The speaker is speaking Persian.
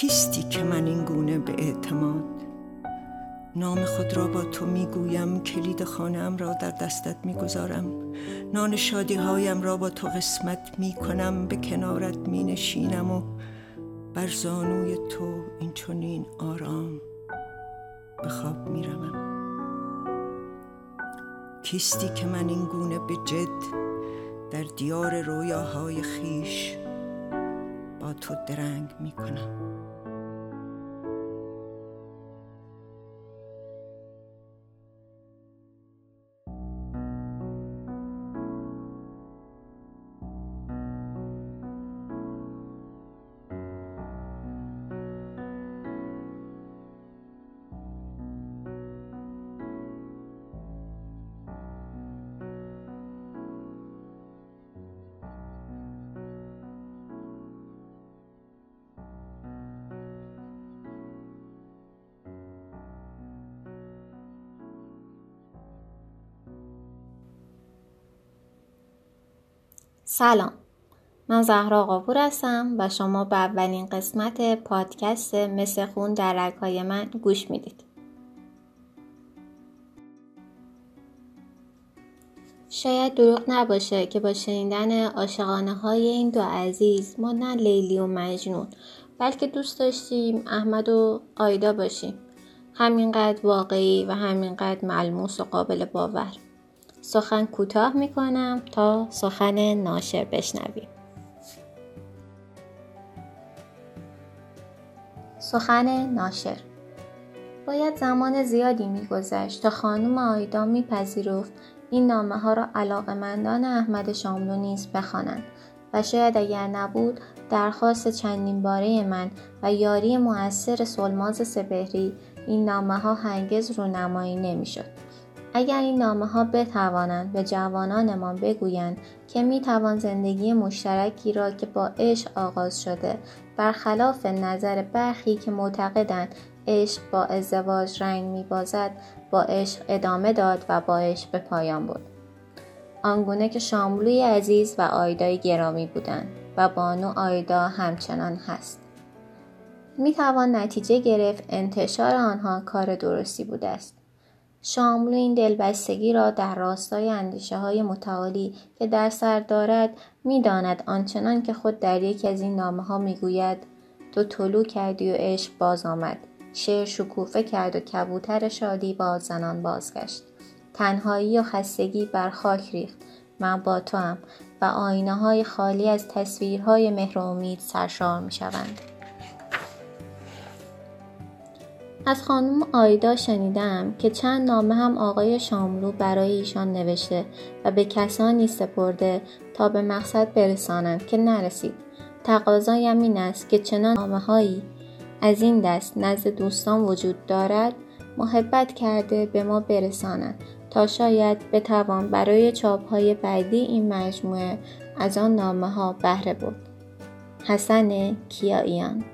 کیستی که من این گونه به اعتماد؟ نام خود را با تو می‌گویم کلید خانم را در دستت می‌گذارم. نان شادی هایم را با تو قسمت می‌کنم به کنارت مینشینم و بر زانوی تو این چنین آرام به خواب می‌روم. کیستی که من این گونه به جد در دیار رویاهای خیش تو درنگ می‌کنم. سلام. من زهرا قابور هستم و شما به اولین قسمت پادکست مثل خون در رگهای من گوش می‌دید. شاید دروغ نباشه که با شنیدن عاشقانه های این دو عزیز ما نه لیلی و مجنون بلکه دوست داشتیم احمد و آیدا باشیم. همینقدر واقعی و همینقدر ملموس و قابل باور. سخن کوتاه می کنم تا سخن ناشر بشنویم. سخن ناشر باید زمان زیادی میگذشت تا خانم آیدا میپذیرفت این نامه ها را علاقمندان احمد شاملو نیز بخوانند و شاید اگر نبود درخواست چندین باره من و یاری مؤثر سلماز سپهری این نامه ها هرگز رونمایی نمی‌شد. اگر این نامه ها بتوانند به جوانانمان بگویند که می توان زندگی مشترکی را که با عشق آغاز شده برخلاف نظر برخی که معتقدند عشق با ازدواج رنگ می بازد با عشق ادامه داد و با عشق به پایان بود آنگونه که شاملوی عزیز و آیدای گرامی بودند و بانو آیدا همچنان هست. می توان نتیجه گرفت انتشار آنها کار درستی بوده است. شاملو این دلبستگی را در راستای اندیشه های متعالی که در سر دارد می‌داند آنچنان که خود در یکی از این نامه ها می‌گوید تو طلو کردی و عشق باز آمد. شعر شکوفه کرد و کبوتر شادی باز زنان بازگشت. تنهایی و خستگی بر خاک ریخت. من با تو هم و آینه های خالی از تصویرهای مهر و امید سرشار می شوند. از خانم آیدا شنیدم که چند نامه هم آقای شاملو برای ایشان نوشته و به کسانی سپرده تا به مقصد برسانند که نرسید. تقاضایم این است که چنان نامه هایی از این دست نزد دوستان وجود دارد محبت کرده به ما برسانند تا شاید بتوان برای چاپ های بعدی این مجموعه از آن نامه ها بهره برد. حسن کیاییان